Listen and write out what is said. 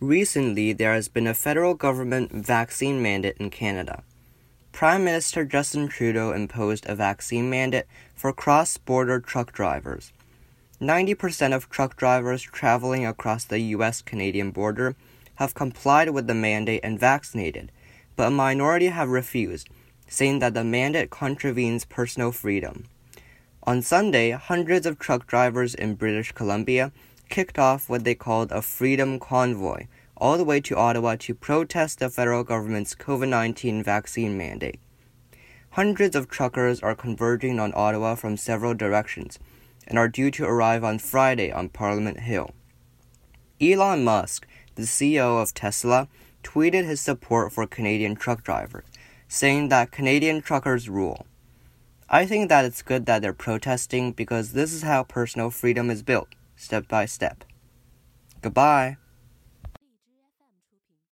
Recently, there has been a federal government vaccine mandate in Canada. Prime Minister Justin Trudeau imposed a vaccine mandate for cross border truck drivers. 90% of truck drivers traveling across the US Canadian border have complied with the mandate and vaccinated, but a minority have refused, saying that the mandate contravenes personal freedom. On Sunday, hundreds of truck drivers in British Columbia kicked off what they called a freedom convoy all the way to Ottawa to protest the federal government's COVID 19 vaccine mandate. Hundreds of truckers are converging on Ottawa from several directions and are due to arrive on Friday on Parliament Hill. Elon Musk, the CEO of Tesla, tweeted his support for Canadian truck drivers, saying that Canadian truckers rule. I think that it's good that they're protesting because this is how personal freedom is built, step by step. Goodbye.